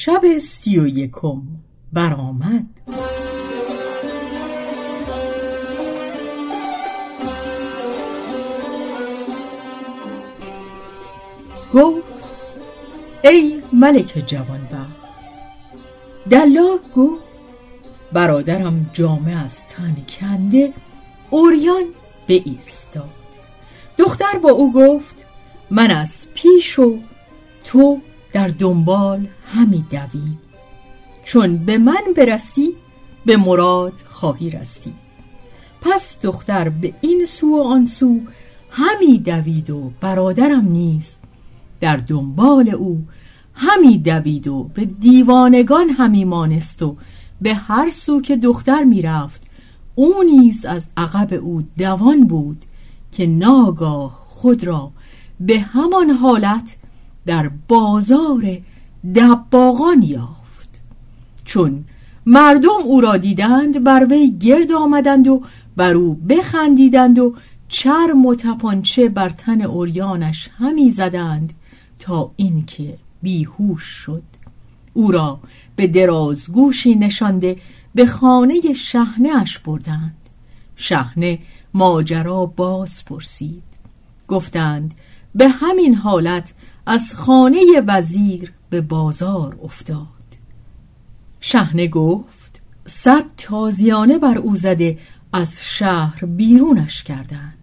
شب سی و یکم برآمد. گفت ای ملک جوانبخت دلاک گفت برادرم جامه از تن کنده اوریان به ایستاد. دختر با او گفت من از پیش و تو در دنبال همی دوی. چون به من برسی به مراد خواهی رسی. پس دختر به این سو و آن سو همی دوید و برادرم نیز در دنبال او همی دوید و به دیوانگان همی مانست و به هر سو که دختر می‌رفت او نیز از عقب او دوان بود که ناگاه خود را به همان حالت در بازار دباغان یافت. چون مردم او را دیدند بر وی گرد آمدند و بر او بخندیدند و چرم و تپانچه بر تن اوریانش همی زدند تا اینکه بیهوش شد. او را به درازگوشی نشانده به خانه شهنه اش بردند. شهنه ماجرا باز پرسید. گفتند به همین حالت از خانه وزیر به بازار افتاد. شهنه گفت صد تازیانه بر او زده از شهر بیرونش کردند.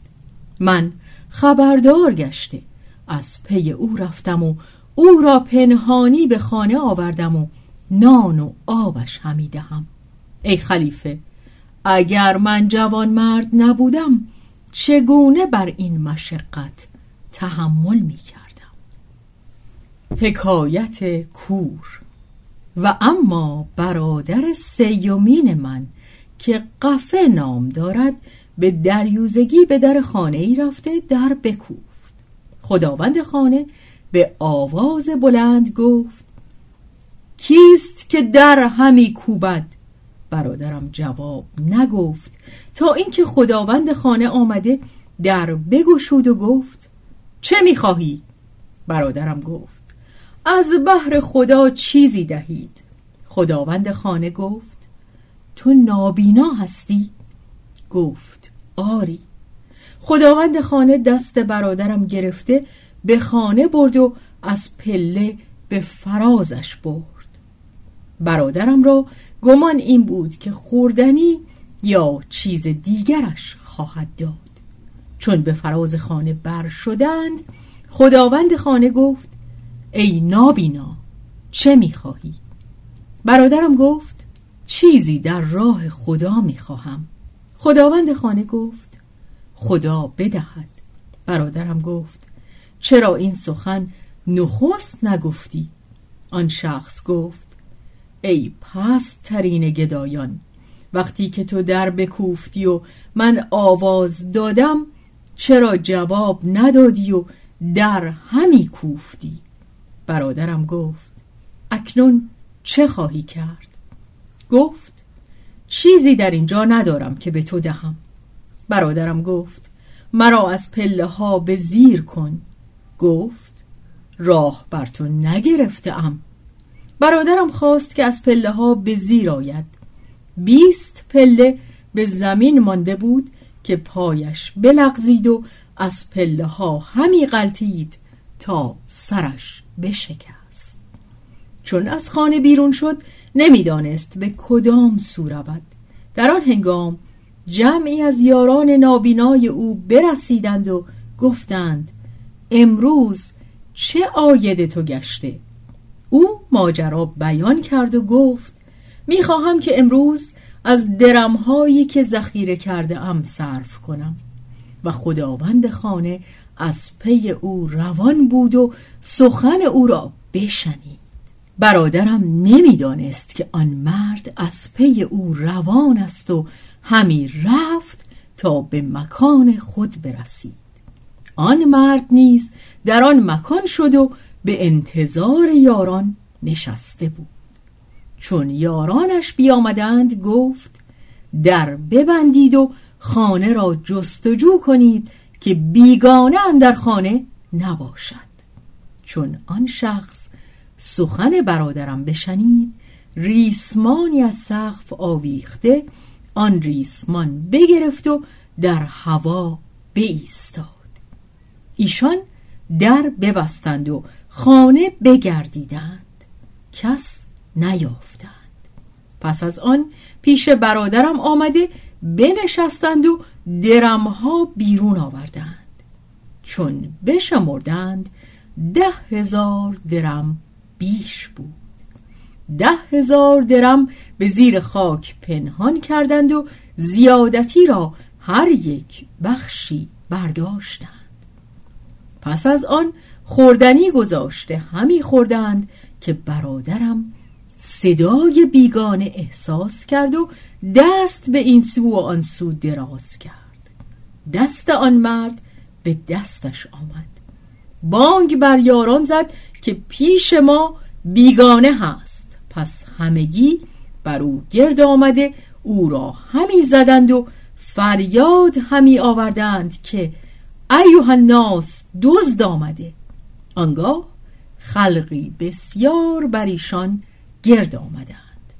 من خبردار گشته از پی او رفتم و او را پنهانی به خانه آوردم و نان و آبش همی دهم. ای خلیفه اگر من جوان مرد نبودم چگونه بر این مشقت تحمل می حکایت کور. و اما برادر سیومین من که قفه نام دارد به دریوزگی به در خانه ای رفته در بکوفت. خداوند خانه به آواز بلند گفت کیست که در همی کوبد؟ برادرم جواب نگفت. تا اینکه خداوند خانه آمده در بگشود و گفت چه می‌خواهی؟ برادرم گفت از بحر خدا چیزی دهید. خداوند خانه گفت تو نابینا هستی؟ گفت آری. خداوند خانه دست برادرم گرفته به خانه برد و از پله به فرازش برد. برادرم را گمان این بود که خوردنی یا چیز دیگرش خواهد داد. چون به فراز خانه بر شدند خداوند خانه گفت ای نابینا چه می‌خواهی؟ برادرم گفت چیزی در راه خدا می‌خواهم خداوند خانه گفت خدا بدهد برادرم گفت چرا این سخن نخست نگفتی؟ آن شخص گفت ای پست ترین گدایان وقتی که تو در بکوفتی و من آواز دادم چرا جواب ندادی و در همی کوفتی؟ برادرم گفت اکنون چه خواهی کرد؟ گفت چیزی در اینجا ندارم که به تو دهم. برادرم گفت مرا از پله ها به زیر کن. گفت راه بر تو نگرفتم. برادرم خواست که از پله ها به زیر آید. بیست پله به زمین مانده بود که پایش بلغزید و از پله ها همی غلطید تا سرش بشکست. چون از خانه بیرون شد نمی‌دانست به کدام سو رود. در آن هنگام جمعی از یاران نابینای او برسیدند و گفتند امروز چه آید تو گشته؟ او ماجرا بیان کرد و گفت می‌خواهم که امروز از درمهایی که ذخیره کرده ام صرف کنم. و خداوند خانه از پی او روان بود و سخن او را بشنید. برادرم نمی‌دانست که آن مرد از پی او روان است و همی رفت تا به مکان خود برسید. آن مرد نیز در آن مکان شد و به انتظار یاران نشسته بود. چون یارانش بیامدند گفت در ببندید و خانه را جستجو کنید که بیگانه اندر خانه نباشد. چون آن شخص سخن برادرم بشنید ریسمانی از سقف آویخته آن ریسمان بگرفت و در هوا بایستاد. ایشان در ببستند و خانه بگردیدند. کس نیافتند. پس از آن پیش برادرم آمده بنشستند و درمها بیرون آوردند. چون بشمردند ده هزار درم بیش بود. ده هزار درم به زیر خاک پنهان کردند و زیادتی را هر یک بخشی برداشتند. پس از آن خوردنی گذاشته همی خوردند که برادرم صدای بیگانه احساس کرد و دست به این سو و آن سو دراز کرد. دست آن مرد به دستش آمد. بانگ بر یاران زد که پیش ما بیگانه هست. پس همگی بر او گرد آمده او را همی زدند و فریاد همی آوردند که ایوه الناس دزد آمده. آنگاه خلقی بسیار بر ایشان گرد آمدند.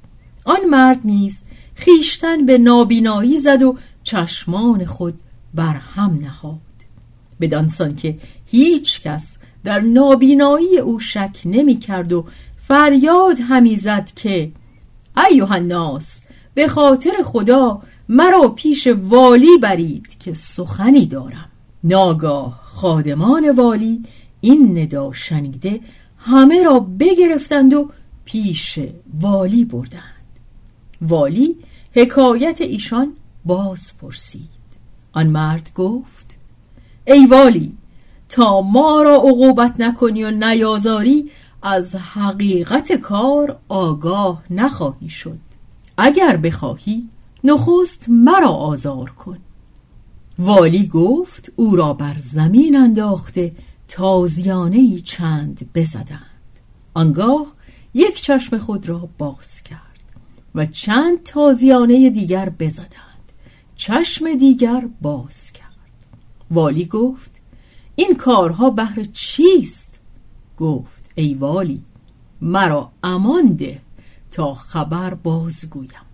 آن مرد نیز خیشتن به نابینایی زد و چشمان خود بر هم نهاد. بدانسان که هیچ کس در نابینایی او شک نمی کرد و فریاد همی زد که ایوه الناس به خاطر خدا مرا پیش والی برید که سخنی دارم. ناگاه خادمان والی این ندا شنیده همه را بگرفتند و پیش والی بردند. والی حکایت ایشان باز پرسید. آن مرد گفت ای والی تا ما را عقوبت نکنی و نیازاری از حقیقت کار آگاه نخواهی شد. اگر بخواهی نخست مرا آزار کن. والی گفت او را بر زمین انداخته تازیانه چند بزدند. آنگاه یک چشم خود را باز کرد و چند تازیانه دیگر بزدند. چشم دیگر باز کرد. والی گفت این کارها بهر چیست؟ گفت ای والی مرا امان ده تا خبر بازگویم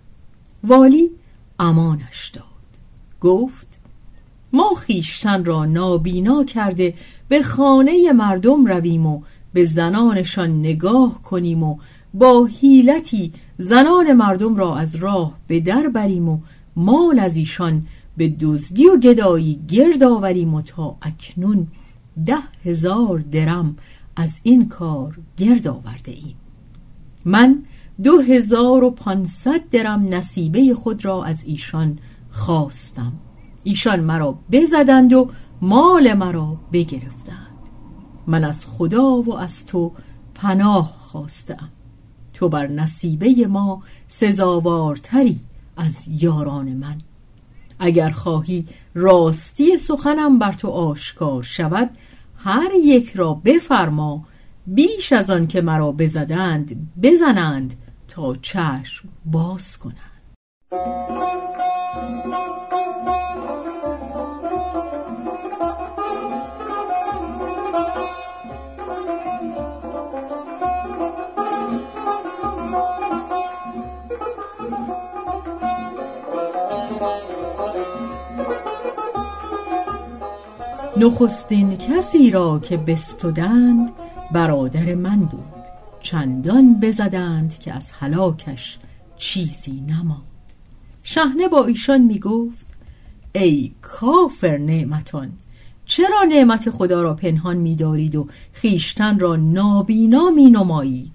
والی امانش داد. گفت ما خیشتن را نابینا کرده به خانه مردم رویم و به زنانشان نگاه کنیم و با حیلتی زنان مردم را از راه به در بریم و مال از ایشان به دزدی و گدایی گرد آوریم و تا اکنون ده هزار درم از این کار گرد آورده ایم. من دو هزار و پانصد درم نصیبه خود را از ایشان خواستم. ایشان مرا بزدند و مال مرا بگرفتند. من از خدا و از تو پناه خواستم. تو بر نصیبه ما سزاوارتری از یاران من. اگر خواهی راستی سخنم بر تو آشکار شود هر یک را بفرما بیش از آن که مرا بزدند بزنند تا چشم باز کنند. نخستین کسی را که بستودند برادر من بود. چندان بزدند که از هلاکش چیزی نماند. شهنه با ایشان می گفت ای کافر نعمتان چرا نعمت خدا را پنهان می دارید و خیشتن را نابینا می نمایید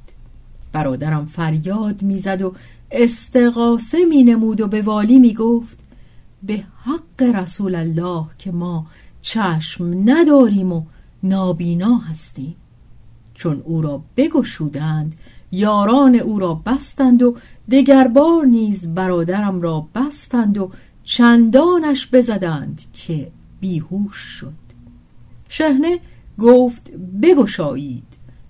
برادرم فریاد می‌زد و استقاسه می نمود و به والی می گفت به حق رسول الله که ما چشم نداریم و نابینا هستیم. چون او را بگشودند یاران او را بستند و دگربار نیز برادرم را بستند و چندانش بزدند که بیهوش شد. شهنه گفت بگشایید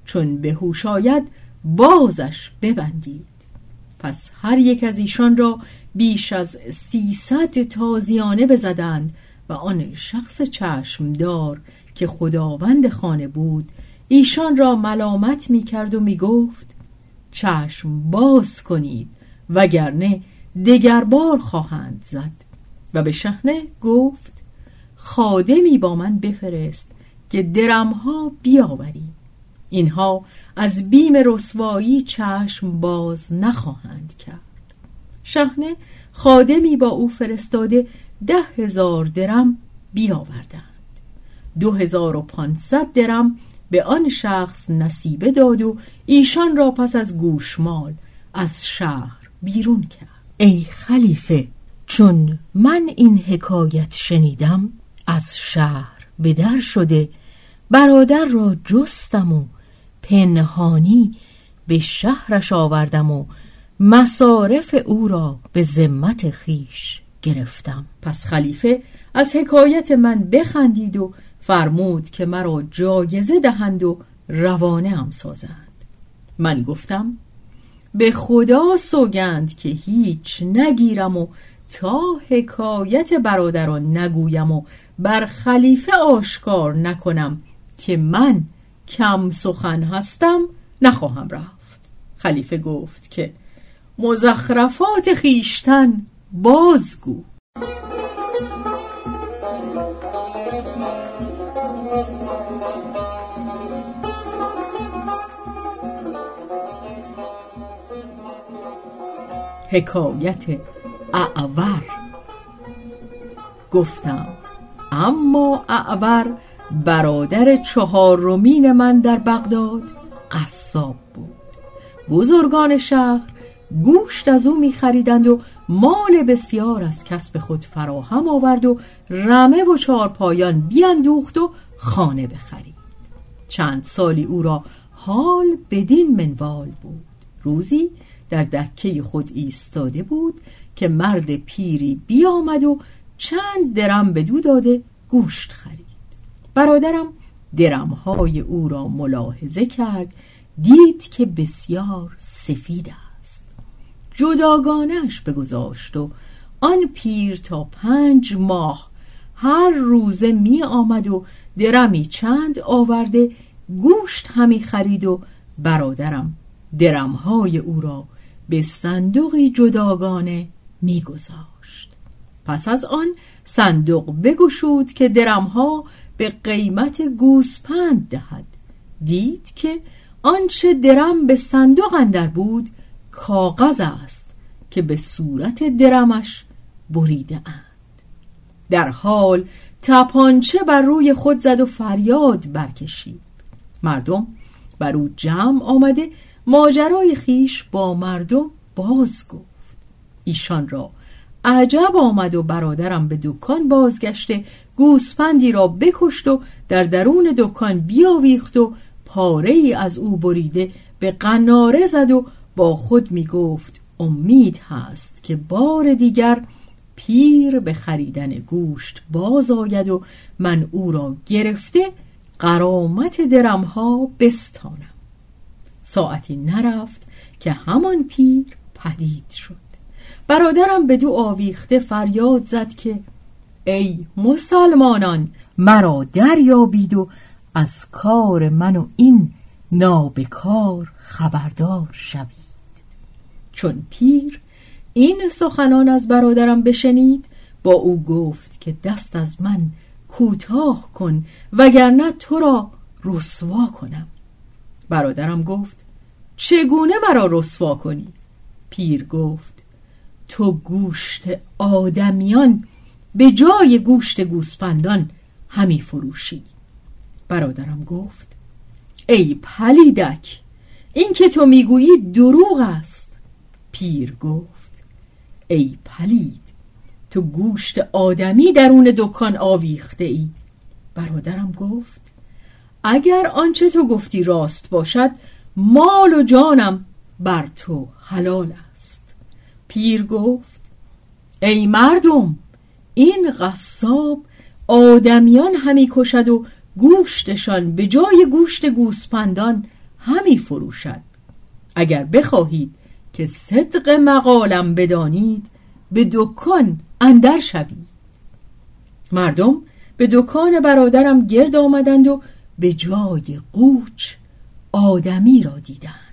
چون به هوش آید بازش ببندید. پس هر یک از ایشان را بیش از سیصد تازیانه بزدند و آن شخص چشمدار که خداوند خانه بود ایشان را ملامت می کرد و می گفت چشم باز کنید وگرنه دگربار خواهند زد. و به شهنه گفت خادمی با من بفرست که درمها بیاوریم اینها از بیم رسوایی چشم باز نخواهند کرد. شهنه خادمی با او فرستاده ده هزار درم بیاوردند. دو هزار و پانصد درم به آن شخص نصیبه داد و ایشان را پس از گوشمال از شهر بیرون کرد. ای خلیفه چون من این حکایت شنیدم از شهر به در شده برادر را جستم و پنهانی به شهرش آوردم و مصارف او را به ذمت خیش گرفتم. پس خلیفه از حکایت من بخندید و فرمود که مرا جایزه دهند و روانه هم سازند. من گفتم به خدا سوگند که هیچ نگیرم و تا حکایت برادران نگویم و بر خلیفه آشکار نکنم که من کم سخن هستم نخواهم رفت. خلیفه گفت که مزخرفات خیشتن بازگو. حکایت اعور. گفتم اما اعور برادر چهارمین من در بغداد قصاب بود. بزرگان شهر گوشت از او میخریدند و مال بسیار از کسب خود فراهم آورد و رمه و چارپایان بیاندوخت و خانه بخرید. چند سالی او را حال بدین منوال بود. روزی در دکه خود ایستاده بود که مرد پیری بیامد و چند درم به دو داده گوشت خرید. برادرم درمهای او را ملاحظه کرد دید که بسیار سفید است. جداگانش بگذاشت و آن پیر تا پنج ماه هر روزه می آمد و درمی چند آورده گوشت همی خرید و برادرم درمهای او را به صندوقی جداگانه میگذاشت. پس از آن صندوق بگشود که درمها به قیمت گوسپند دهد. دید که آنچه درم به صندوق اندر بود کاغذ است که به صورت درمش بریده اند. در حال تپانچه بر روی خود زد و فریاد برکشید. مردم بر او جمع آمده ماجرای خیش با مردم باز گفت. ایشان را عجب آمد و برادرم به دکان بازگشته گوسپندی را بکشت و در درون دکان بیاویخت و پاره ای از او بریده به قناره زد و با خود می گفت امید هست که بار دیگر پیر به خریدن گوشت باز آید و من او را گرفته قرامت درمها بستانم. ساعتی نرفت که همان پیر پدید شد. برادرم به دو آویخته فریاد زد که ای مسلمانان مرا دریابید و از کار من و این نابکار خبردار شوید. چون پیر این سخنان از برادرم بشنید با او گفت که دست از من کوتاه کن وگرنه تو را رسوا کنم. برادرم گفت چگونه مرا رسوا کنی؟ پیر گفت تو گوشت آدمیان به جای گوشت گوسفندان همی فروشی. برادرم گفت ای پلیدک این که تو می‌گویی دروغ است. پیر گفت ای پلید تو گوشت آدمی درون دکان آویخته ای. برادرم گفت اگر آنچه تو گفتی راست باشد مال و جانم بر تو حلال است. پیر گفت ای مردم این قصاب آدمیان همی کشد و گوشتشان به جای گوشت گوسپندان همی فروشد. اگر بخواهید که صدق مقالم بدانید به دکان اندر شوید. مردم به دکان برادرم گرد آمدند و به جای قوچ آدمی را دیدند.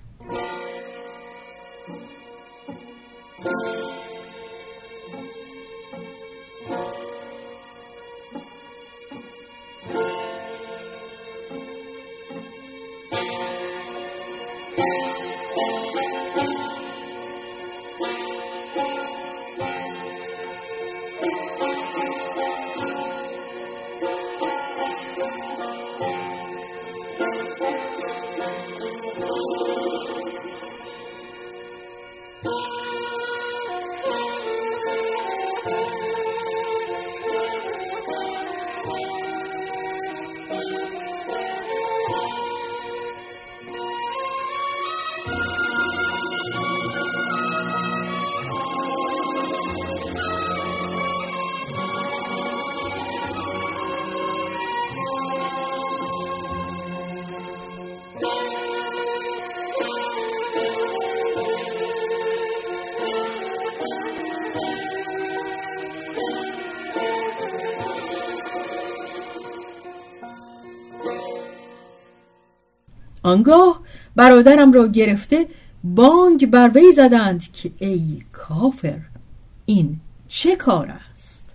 آنگاه برادرم را گرفته بانگ بر وی زدند که ای کافر این چه کار است؟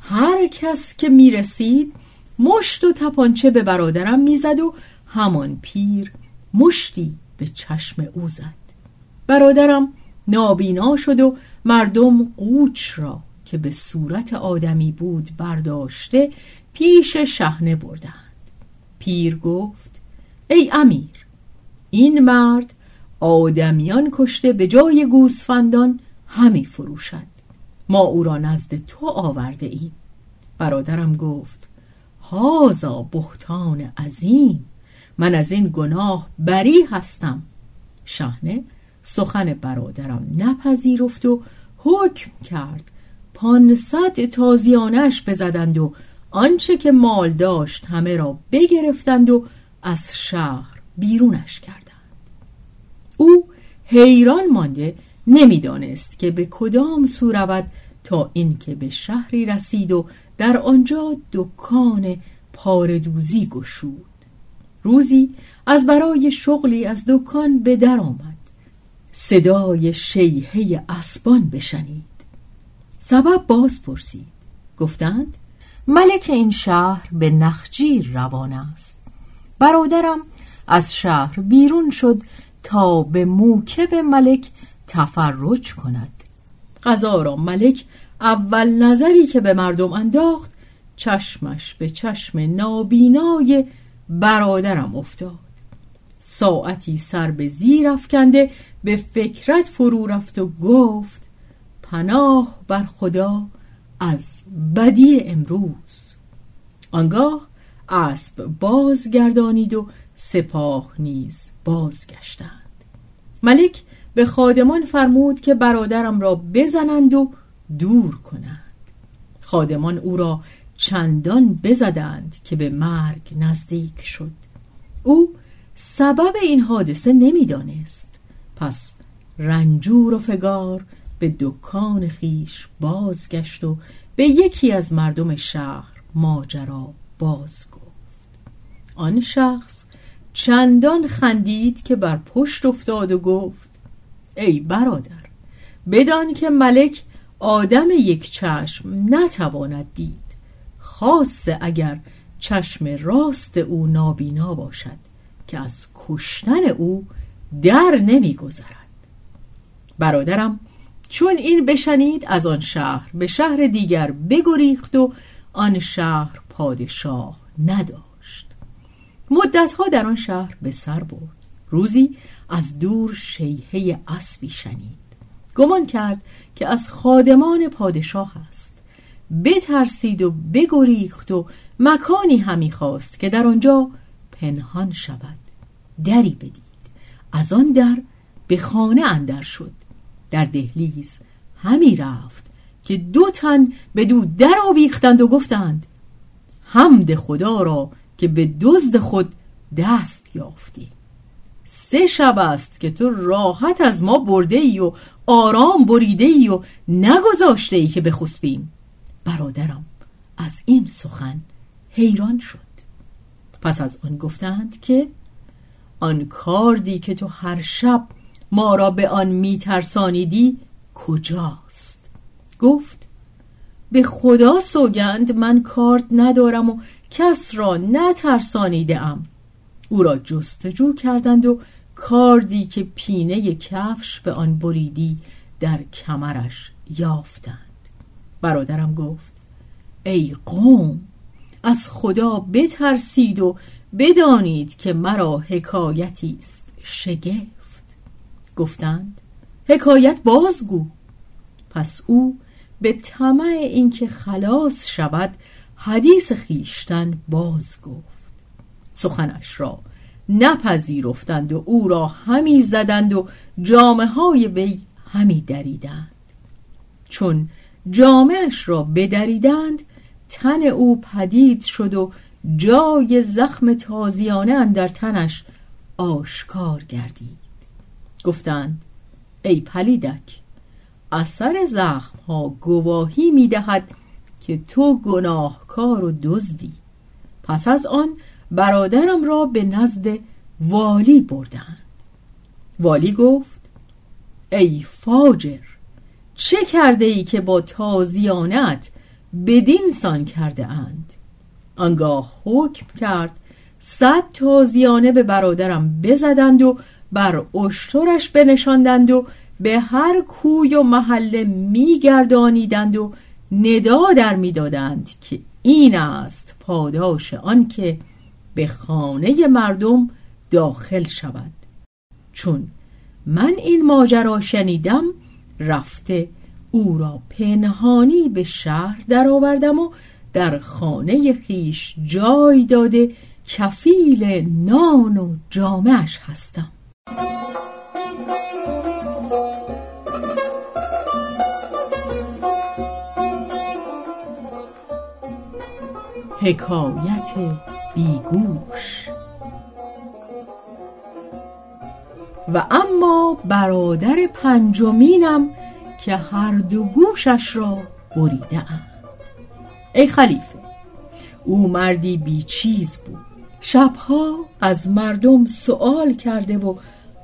هر کس که می‌رسید مشت و تپانچه به برادرم می‌زد و همان پیر مشتی به چشم او زد. برادرم نابینا شد و مردم قوچ را که به صورت آدمی بود برداشته پیش شهنه بردند. پیر گفت ای امیر. این مرد آدمیان کشته به جای گوسفندان همی فروشد ما او را نزد تو آورده ایم. برادرم گفت هازا بهتان عظیم. من از این گناه بری هستم. شهنه سخن برادرم نپذیرفت و حکم کرد. پانصد تازیانش بزدند و آنچه که مال داشت همه را بگرفتند و از شهر بیرونش کردند. او حیران مانده نمی‌دانست که به کدام سو رود تا اینکه به شهری رسید و در آنجا دکان پاردوزی گشود. روزی از برای شغلی از دکان به در آمد. صدای شیهه اسبان بشنید. سبب باز پرسید. گفتند ملک این شهر به نخجیر روان است. برادرم از شهر بیرون شد تا به موکب ملک تفرج کند. غذا را ملک اول نظری که به مردم انداخت چشمش به چشم نابینای برادرم افتاد. ساعتی سر به زیر افکنده به فکرت فرو رفت و گفت پناه بر خدا از بدی امروز. آنگاه اسب بازگردانید و سپاه نیز بازگشتند. ملک به خادمان فرمود که برادرم را بزنند و دور کنند. خادمان او را چندان بزدند که به مرگ نزدیک شد. او سبب این حادثه نمی‌دانست. پس رنجور و فگار به دکان خیش بازگشت و به یکی از مردم شهر ماجرا باز آن شخص چندان خندید که بر پشت افتاد و گفت ای برادر بدان که ملک آدم یک چشم نتواند دید خاصه اگر چشم راست او نابینا باشد که از کشتن او در نمیگذرد. برادرم چون این بشنید از آن شهر به شهر دیگر بگریخت و آن شهر پادشاه نداشت مدتها در آن شهر به سر برد. روزی از دور شیهه اسبی شنید. گمان کرد که از خادمان پادشاه است. بترسید و بگریخت و مکانی همی خواست که در آنجا پنهان شود. دری بدید. از آن در به خانه اندر شد. در دهلیز همی رفت که دو تن به دو در آویختند و گفتند حمد خدا را که به دزد خود دست یافتی. سه شب است که تو راحت از ما برده ای و آرام بریده ای و نگذاشته ای که بخسبیم. برادرم از این سخن حیران شد. پس از آن گفتند که آن کاردی که تو هر شب ما را به آن میترسانیدی کجاست؟ گفت به خدا سوگند من کارد ندارم و کس را نترسانیده ام او را جستجو کردند و کاردی که پینه کفش به آن بریدی در کمرش یافتند. برادرم گفت ای قوم از خدا بترسید و بدانید که مرا حکایتی است. شگفت. گفتند حکایت بازگو. پس او به طمع اینکه خلاص شود حدیث خیشتن باز گفت سخنش را نپذیرفتند و او را همی زدند و جامعه های وی همی دریدند. چون جامعش را بدریدند تن او پدید شد و جای زخم تازیانه اندر تنش آشکار گردید. گفتند ای پلیدک اثر زخم ها گواهی می دهد که تو گناهکار و دزدی. پس از آن برادرم را به نزد والی بردند. والی گفت ای فاجر چه کرده ای که با تازیانت بدین سان کرده اند آنگاه حکم کرد صد تازیانه به برادرم بزدند و بر اشترش بنشاندند و به هر کوی و محله میگردانیدند و ندا در می‌دادند که این است پاداش آنکه به خانه مردم داخل شود. چون من این ماجرا شنیدم رفته او را پنهانی به شهر درآوردم و در خانه خیش جای داده کفیل نان و جامعش هستم. حکایت بیگوش. و اما برادر پنجمینم که هر دو گوشش را بریده ای خلیفه او مردی بیچیز بود. شبها از مردم سوال کرده و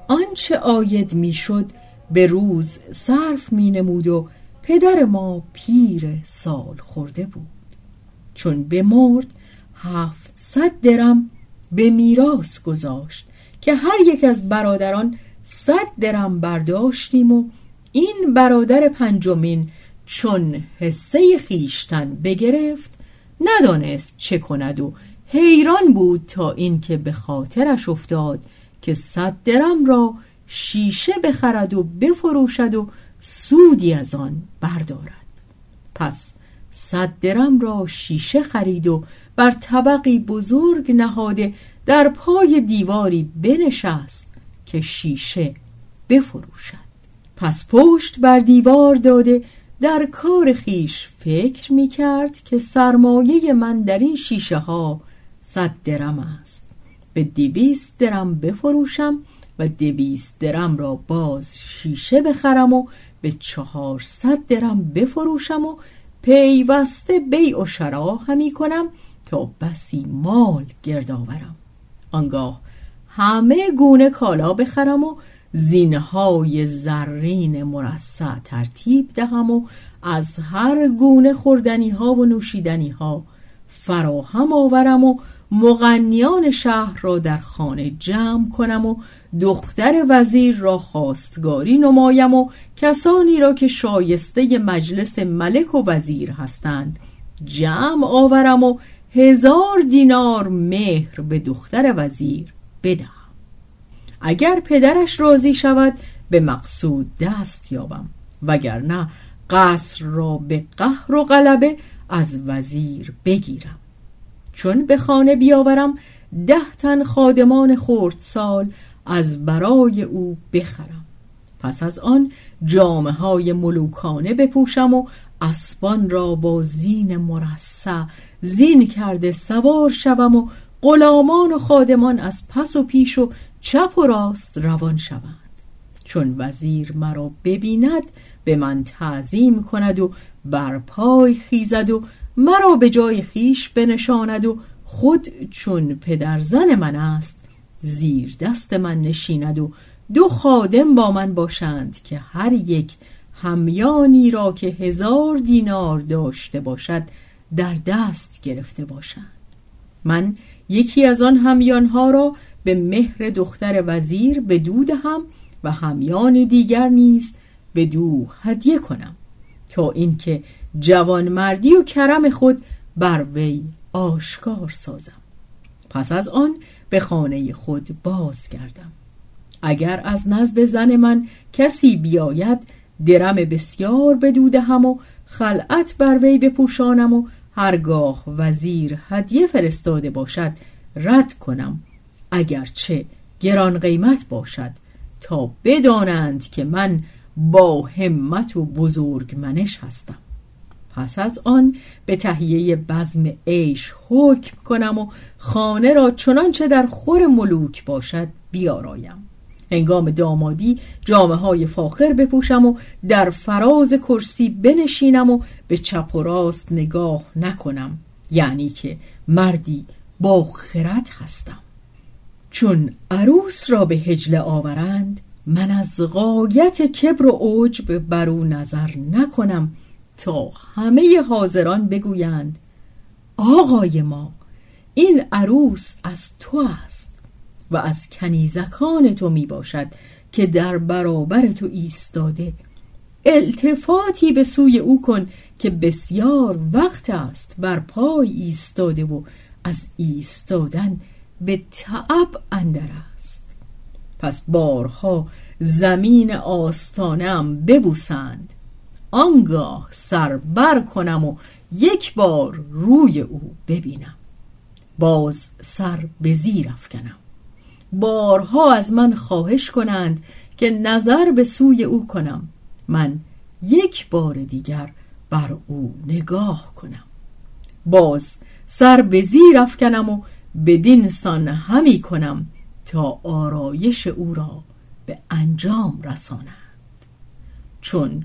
آنچه آید می‌شد به روز صرف می نمود و پدر ما پیر سال خورده بود. چون بمرد هفتصد درم به میراث گذاشت که هر یک از برادران صد درم برداشتیم و این برادر پنجمین چون حصه خیشتن بگرفت ندانست چه کند و حیران بود تا اینکه به خاطرش افتاد که صد درم را شیشه بخرد و بفروشد و سودی از آن بردارد. پس صد درم را شیشه خرید و بر طبقی بزرگ نهاده در پای دیواری بنشست که شیشه بفروشد. پس پشت بر دیوار داده در کار خیش فکر می کرد که سرمایه من در این شیشه ها صد درم است. به دویست درم بفروشم و دویست درم را باز شیشه بخرم و به چهارصد درم بفروشم و پیوسته بیع و شرا همی کنم تا بسی مال گرد آورم. آنگاه همه گونه کالا بخرم و زینهای زرین مرصع ترتیب دهم و از هر گونه خوردنی ها و نوشیدنی ها فراهم آورم و مغنیان شهر را در خانه جمع کنم و دختر وزیر را خواستگاری نمایم و کسانی را که شایسته مجلس ملک و وزیر هستند جمع آورم و هزار دینار مهر به دختر وزیر بدهم. اگر پدرش راضی شود به مقصود دست یابم وگرنه قصر را به قهر و غلبه از وزیر بگیرم. چون به خانه بیاورم ده تن خادمان خردسال از برای او بخرم. پس از آن جامعه های ملوکانه بپوشم و اسبان را با زین مرصع زین کرده سوار شوم و غلامان و خادمان از پس و پیش و چپ و راست روان شوند. چون وزیر مرا ببیند به من تعظیم کند و بر پای خیزد و مرا به جای خیش بنشاند و خود چون پدرزن من است زیر دست من نشیند و دو خادم با من باشند که هر یک همیانی را که هزار دینار داشته باشد در دست گرفته باشند. من یکی از آن همیانها را به مهر دختر وزیر به دود هم و همیان دیگر نیز به دو هدیه کنم تا اینکه جوانمردی و کرم خود بر وی آشکار سازم. پس از آن به خانه خود بازگردم. اگر از نزد زن من کسی بیاید درم بسیار بدوده هم و خلعت بر وی بپوشانم و هرگاه وزیر هدیه فرستاده باشد رد کنم. اگرچه گران قیمت باشد تا بدانند که من با همت و بزرگ منش هستم. پس از آن به تهیه بزم عیش حکم کنم و خانه را چنانچه در خور ملوک باشد بیارایم. هنگام دامادی جامعه های فاخر بپوشم و در فراز کرسی بنشینم و به چپ و راست نگاه نکنم یعنی که مردی با خرد هستم. چون عروس را به هجله آورند من از غایت کبر و عجب بر او نظر نکنم. تا همه حاضران بگویند آقای ما این عروس از تو است و از کنیزکان تو می باشد که در برابر تو ایستاده. التفاتی به سوی او کن که بسیار وقت است بر پای ایستاده و از ایستادن به تعب اندر است. پس بارها زمین آستانم ببوسند آنگاه سر بر کنم و یک بار روی او ببینم. باز سر به زیر افکنم. بارها از من خواهش کنند که نظر به سوی او کنم. من یک بار دیگر بر او نگاه کنم. باز سر به زیر افکنم و بدین سان همی کنم تا آرایش او را به انجام رسانند چون